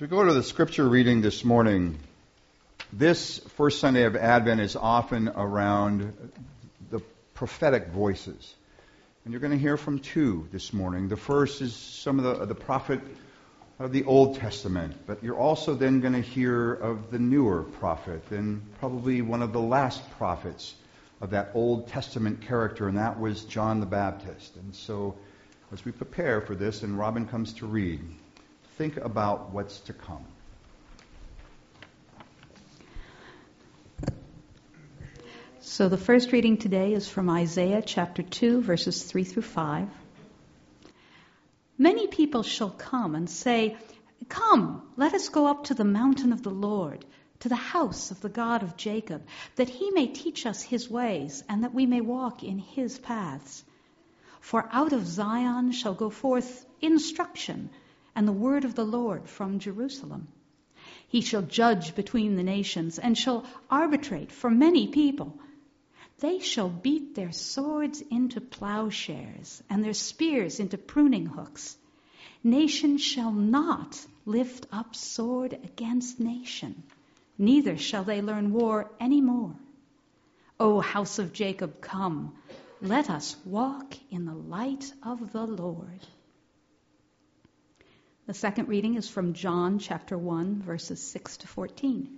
So we go to the scripture reading this morning. This first Sunday of Advent is often around the prophetic voices. And you're going to hear from two this morning. The first is some of the, the prophet of the Old Testament, but you're also then going to hear of the newer prophet and probably one of the last prophets of that Old Testament character, and that was John the Baptist. And so as we prepare for this and Robin comes to read, think about what's to come. So the first reading today is from Isaiah chapter 2, verses 3 through 5. Many people shall come and say, Come, let us go up to the mountain of the Lord, to the house of the God of Jacob, that he may teach us his ways, and that we may walk in his paths. For out of Zion shall go forth instruction and the word of the Lord from Jerusalem. He shall judge between the nations and shall arbitrate for many people. They shall beat their swords into plowshares and their spears into pruning hooks. Nation shall not lift up sword against nation, neither shall they learn war any more. O house of Jacob, come, let us walk in the light of the Lord. The second reading is from John chapter 1, verses 6 to 14.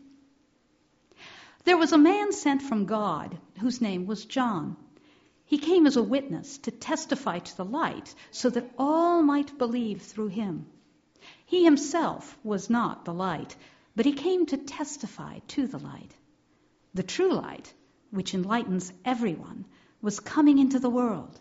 There was a man sent from God whose name was John. He came as a witness to testify to the light so that all might believe through him. He himself was not the light, but he came to testify to the light. The true light, which enlightens everyone, was coming into the world.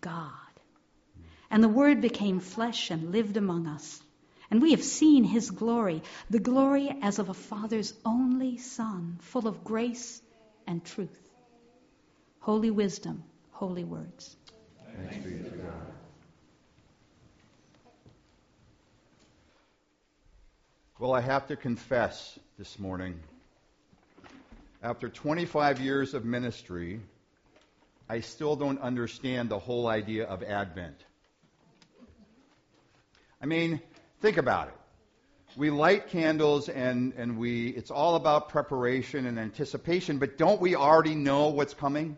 God. And the Word became flesh and lived among us. And we have seen his glory, the glory as of a Father's only Son, full of grace and truth. Holy wisdom, holy words. Thanks be to God. Well, I have to confess this morning. After 25 years of ministry, I still don't understand the whole idea of Advent. I mean, think about it. We light candles and, and we, it's all about preparation and anticipation, but don't we already know what's coming?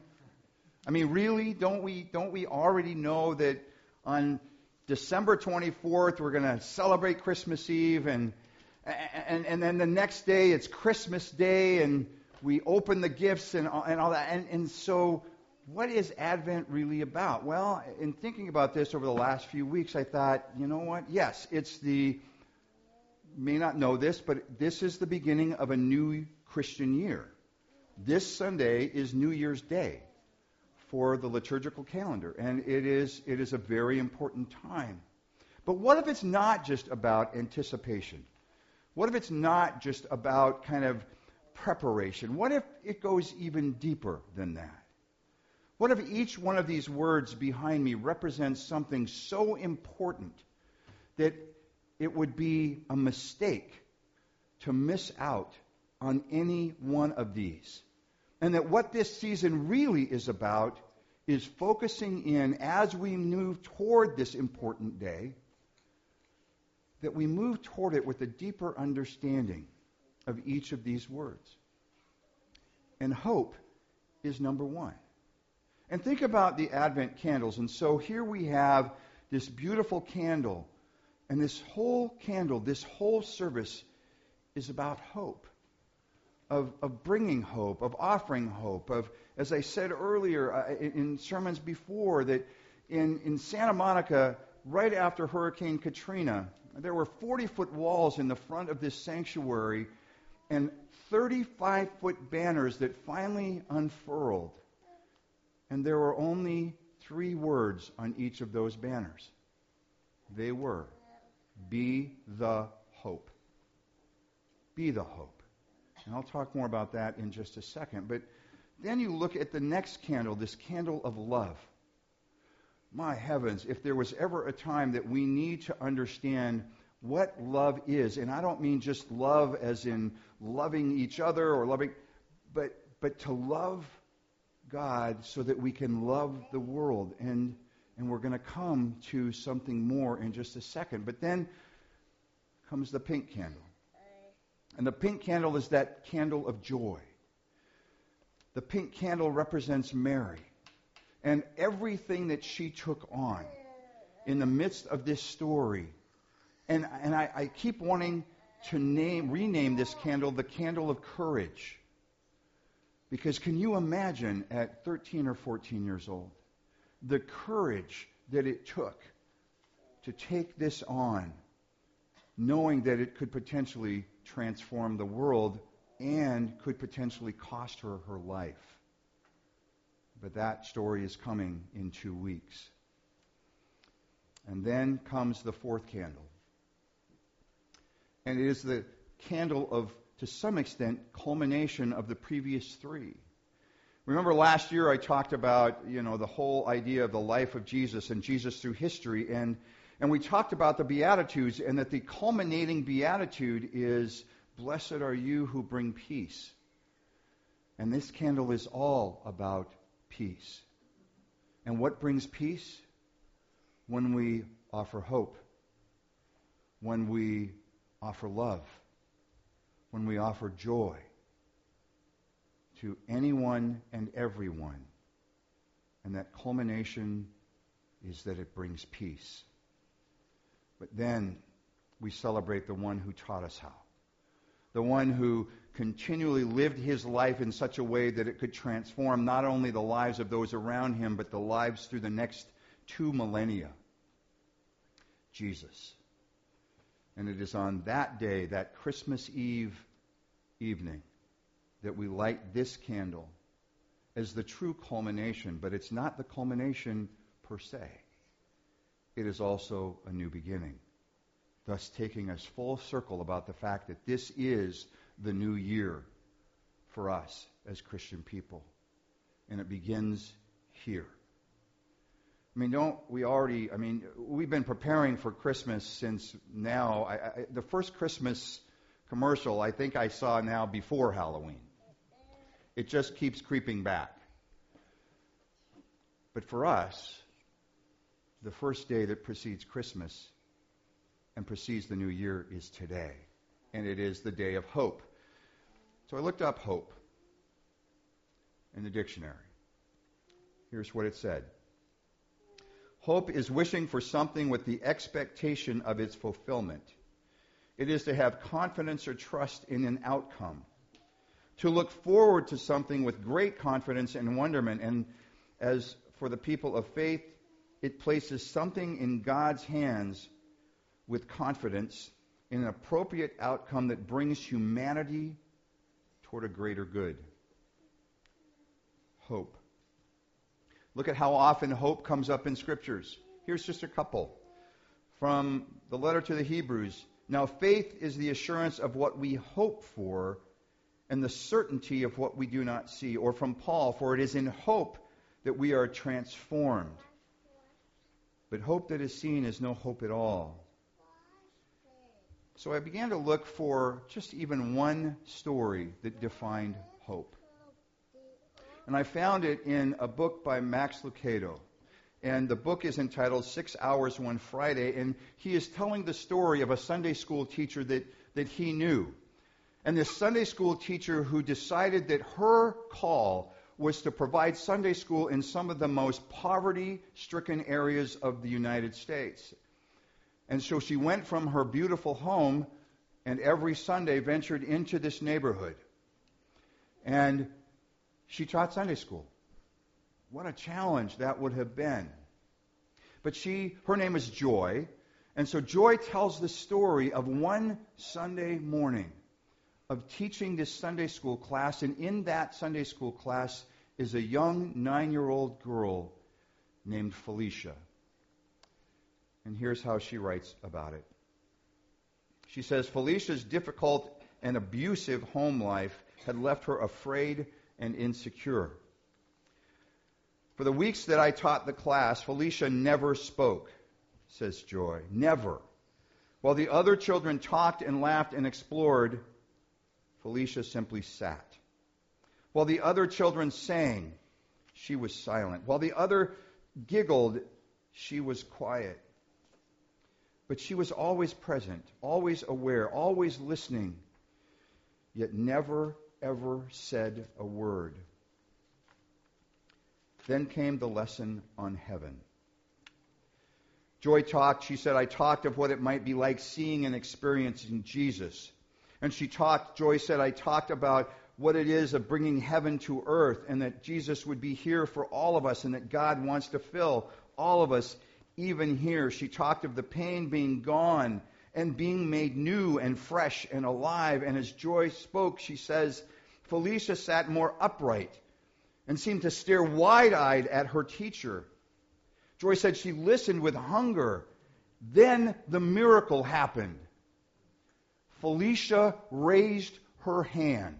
I mean, really? Don't we, don't we already know that on December 24th we're going to celebrate Christmas Eve and, and, and then the next day it's Christmas Day and we open the gifts and, and all that. And, and so what is Advent really about? Well, in thinking about this over the last few weeks, I thought, you know what? Yes, it's the, may not know this, but this is the beginning of a new Christian year. This Sunday is New Year's Day for the liturgical calendar, and it is, it is a very important time. But what if it's not just about anticipation? What if it's not just about kind of preparation? What if it goes even deeper than that? What if each one of these words behind me represents something so important that it would be a mistake to miss out on any one of these? And that what this season really is about is focusing in as we move toward this important day, that we move toward it with a deeper understanding of each of these words. And hope is number one. And think about the Advent candles. And so here we have this beautiful candle. And this whole candle, this whole service is about hope, of, of bringing hope, of offering hope, of, as I said earlier uh, in, in, sermons before, that in, in Santa Monica, right after Hurricane Katrina, there were 40 foot walls in the front of this sanctuary and 35 foot banners that finally unfurled and there were only three words on each of those banners. They were, Be the hope. be the hope. And I'll talk more about that in just a second. But then you look at the next candle, this candle of love. My heavens, if there was ever a time that we need to understand what love is, and I don't mean just love as in loving each other or loving, but, but to love God so that we can love the world. And, and we're going to come to something more in just a second. But then comes the pink candle. And the pink candle is that candle of joy. The pink candle represents Mary and everything that she took on in the midst of this story. And, and I, I keep wanting to name, rename this candle the candle of courage. Because can you imagine at 13 or 14 years old the courage that it took to take this on, knowing that it could potentially transform the world and could potentially cost her her life? But that story is coming in two weeks. And then comes the fourth candle. And it is the candle of, to some extent, culmination of the previous three. Remember last year I talked about, you know, the whole idea of the life of Jesus and Jesus through history and and we talked about the beatitudes and that the culminating beatitude is blessed are you who bring peace. And this candle is all about peace. And what brings peace? When we offer hope, when we offer love, when we offer joy to anyone and everyone. And that culmination is that it brings peace. But then we celebrate the one who taught us how. The one who continually lived his life in such a way that it could transform not only the lives of those around him, but the lives through the next two millennia. Jesus. And it is on that day, that Christmas Eve evening, that we light this candle as the true culmination, but it's not the culmination per se. It is also a new beginning, thus taking us full circle about the fact that this is the new year for us as Christian people. And it begins here. I mean, don't we already? I mean, we've been preparing for Christmas since now. I, I, the first Christmas commercial I think I saw now before Halloween. It just keeps creeping back. But for us, the first day that precedes Christmas and precedes the new year is today. And it is the day of hope. So I looked up hope in the dictionary. Here's what it said Hope is wishing for something with the expectation of its fulfillment. It is to have confidence or trust in an outcome. To look forward to something with great confidence and wonderment. And as for the people of faith, it places something in God's hands with confidence in an appropriate outcome that brings humanity toward a greater good. Hope. Look at how often hope comes up in scriptures. Here's just a couple. From the letter to the Hebrews Now, faith is the assurance of what we hope for and the certainty of what we do not see. Or from Paul, For it is in hope that we are transformed. But hope that is seen is no hope at all. So I began to look for just even one story that defined hope. And I found it in a book by Max Lucado. And the book is entitled Six Hours One Friday. And he is telling the story of a Sunday school teacher that, that he knew. And this Sunday school teacher who decided that her call was to provide Sunday school in some of the most poverty stricken areas of the United States. And so she went from her beautiful home and every Sunday ventured into this neighborhood. And she taught Sunday school. What a challenge that would have been. But she, her name is Joy. And so Joy tells the story of one Sunday morning of teaching this Sunday school class. And in that Sunday school class is a young nine year old girl named Felicia. And here's how she writes about it. She says Felicia's difficult and abusive home life had left her afraid and insecure. For the weeks that I taught the class, Felicia never spoke, says Joy. Never. While the other children talked and laughed and explored, Felicia simply sat. While the other children sang, she was silent. While the other giggled, she was quiet. But she was always present, always aware, always listening, yet never, ever said a word. Then came the lesson on heaven. Joy talked, she said, I talked of what it might be like seeing and experiencing Jesus. And she talked, Joy said, I talked about what it is of bringing heaven to earth and that Jesus would be here for all of us and that God wants to fill all of us even here. She talked of the pain being gone and being made new and fresh and alive. And as Joy spoke, she says, Felicia sat more upright and seemed to stare wide eyed at her teacher. Joy said she listened with hunger. Then the miracle happened. Felicia raised her hand.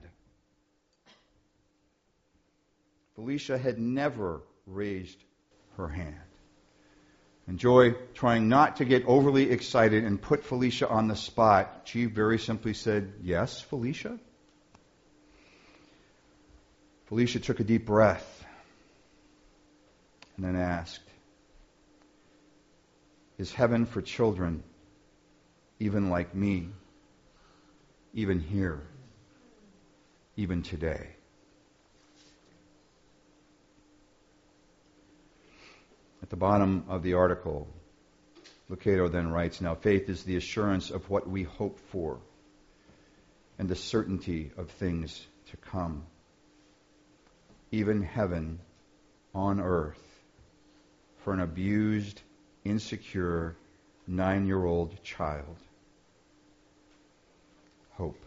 Felicia had never raised her hand. And Joy, trying not to get overly excited and put Felicia on the spot, she very simply said, Yes, Felicia? Felicia took a deep breath and then asked, Is heaven for children even like me, even here, even today? At the bottom of the article, Lucado then writes Now, faith is the assurance of what we hope for and the certainty of things to come. Even heaven on earth for an abused, insecure, nine year old child. Hope.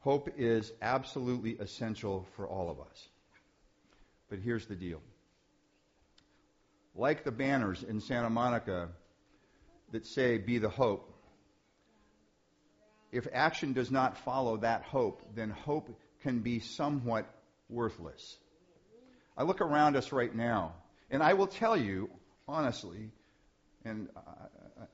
Hope is absolutely essential for all of us. But here's the deal like the banners in Santa Monica that say, Be the hope. If action does not follow that hope, then hope can be somewhat worthless. I look around us right now, and I will tell you, honestly, and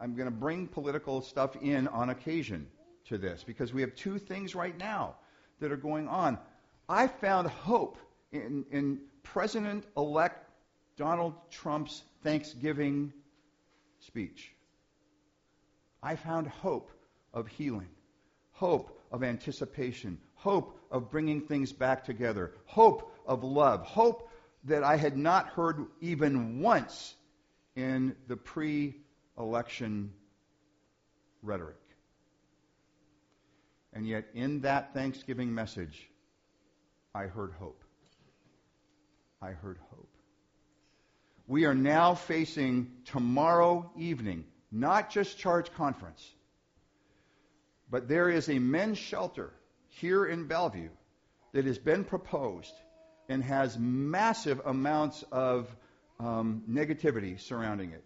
I'm going to bring political stuff in on occasion to this because we have two things right now that are going on. I found hope in, in President elect Donald Trump's Thanksgiving speech. I found hope of healing, hope of anticipation, hope of bringing things back together, hope of love, hope that I had not heard even once in the pre election rhetoric. And yet, in that Thanksgiving message, I heard hope. I heard hope we are now facing tomorrow evening, not just charge conference, but there is a men's shelter here in Bellevue that has been proposed and has massive amounts of um, negativity surrounding it.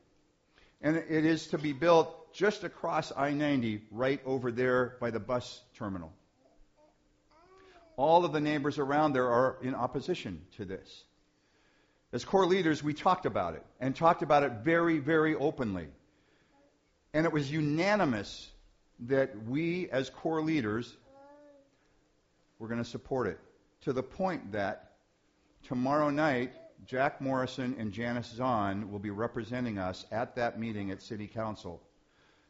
And it is to be built just across I 90, right over there by the bus terminal. All of the neighbors around there are in opposition to this. As core leaders, we talked about it and talked about it very, very openly. And it was unanimous that we, as core leaders, were going to support it to the point that tomorrow night, Jack Morrison and Janice Zahn will be representing us at that meeting at City Council,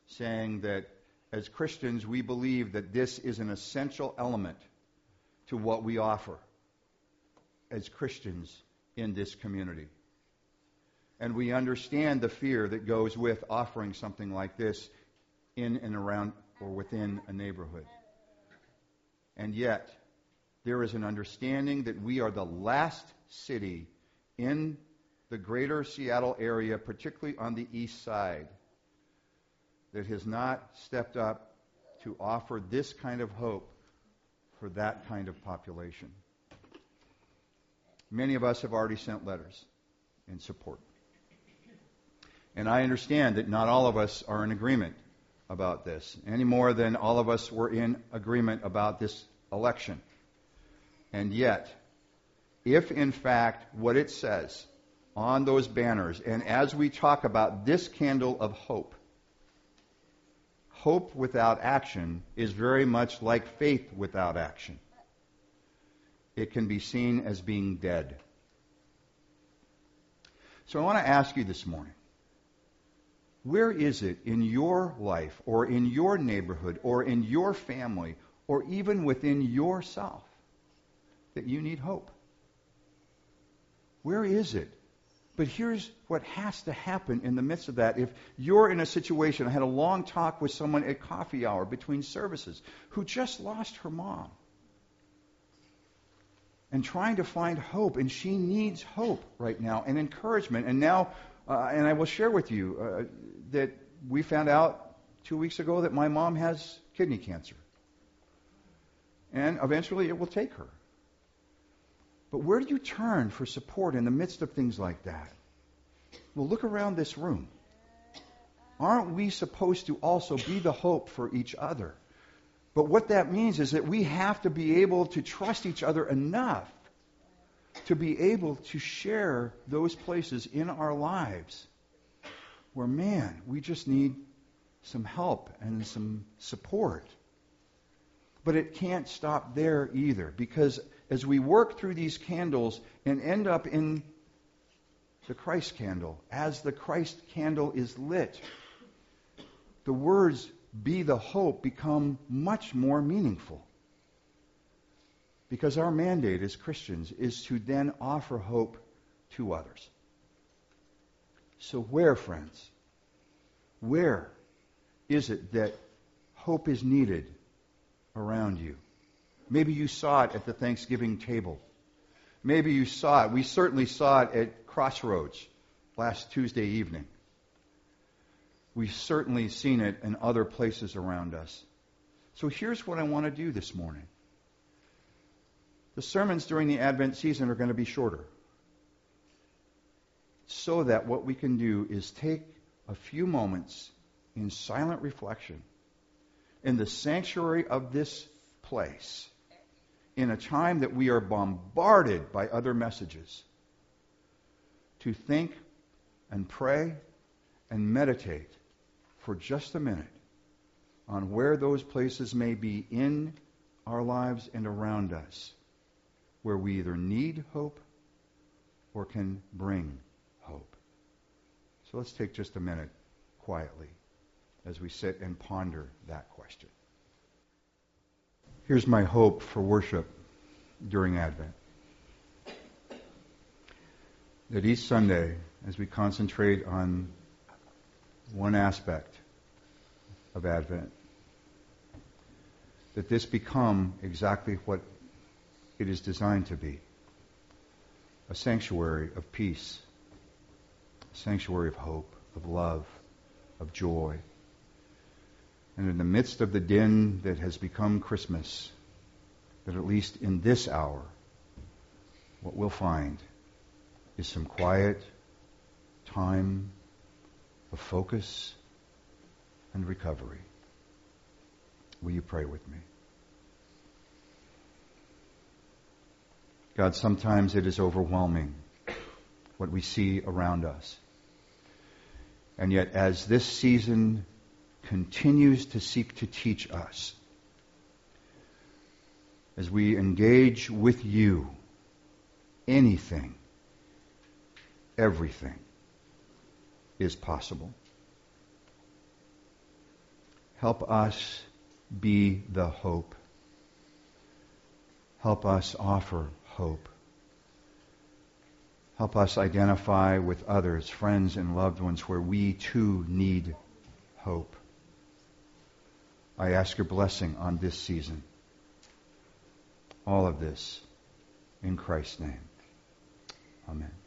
saying that as Christians, we believe that this is an essential element to what we offer as Christians in this community. And we understand the fear that goes with offering something like this in and around or within a neighborhood. And yet, there is an understanding that we are the last city in the greater Seattle area, particularly on the east side, that has not stepped up to offer this kind of hope for that kind of population. Many of us have already sent letters in support. And I understand that not all of us are in agreement about this, any more than all of us were in agreement about this election. And yet, if in fact what it says on those banners, and as we talk about this candle of hope, hope without action is very much like faith without action. It can be seen as being dead. So I want to ask you this morning where is it in your life or in your neighborhood or in your family or even within yourself that you need hope? Where is it? But here's what has to happen in the midst of that. If you're in a situation, I had a long talk with someone at coffee hour between services who just lost her mom and trying to find hope, and she needs hope right now and encouragement. And now, uh, and I will share with you uh, that we found out two weeks ago that my mom has kidney cancer. And eventually it will take her. But where do you turn for support in the midst of things like that? Well, look around this room. Aren't we supposed to also be the hope for each other? But what that means is that we have to be able to trust each other enough to be able to share those places in our lives where, man, we just need some help and some support. But it can't stop there either, because as we work through these candles and end up in the Christ candle, as the Christ candle is lit, the words be the hope become much more meaningful. Because our mandate as Christians is to then offer hope to others. So, where, friends, where is it that hope is needed around you? Maybe you saw it at the Thanksgiving table. Maybe you saw it. We certainly saw it at Crossroads last Tuesday evening. We've certainly seen it in other places around us. So here's what I want to do this morning. The sermons during the Advent season are going to be shorter. So that what we can do is take a few moments in silent reflection in the sanctuary of this place, in a time that we are bombarded by other messages, to think and pray and meditate for just a minute on where those places may be in our lives and around us where we either need hope or can bring hope. So let's take just a minute quietly as we sit and ponder that question. Here's my hope for worship during Advent. That each Sunday, as we concentrate on one aspect of Advent. That this become exactly what it is designed to be a sanctuary of peace, a sanctuary of hope, of love, of joy. And in the midst of the din that has become Christmas, that at least in this hour, what we'll find is some quiet time of focus and recovery. Will you pray with me? God, sometimes it is overwhelming what we see around us. And yet, as this season continues to seek to teach us, as we engage with you, anything, everything is possible. Help us be the hope. Help us offer hope. Help us identify with others, friends and loved ones, where we too need hope. I ask your blessing on this season. All of this in Christ's name. Amen.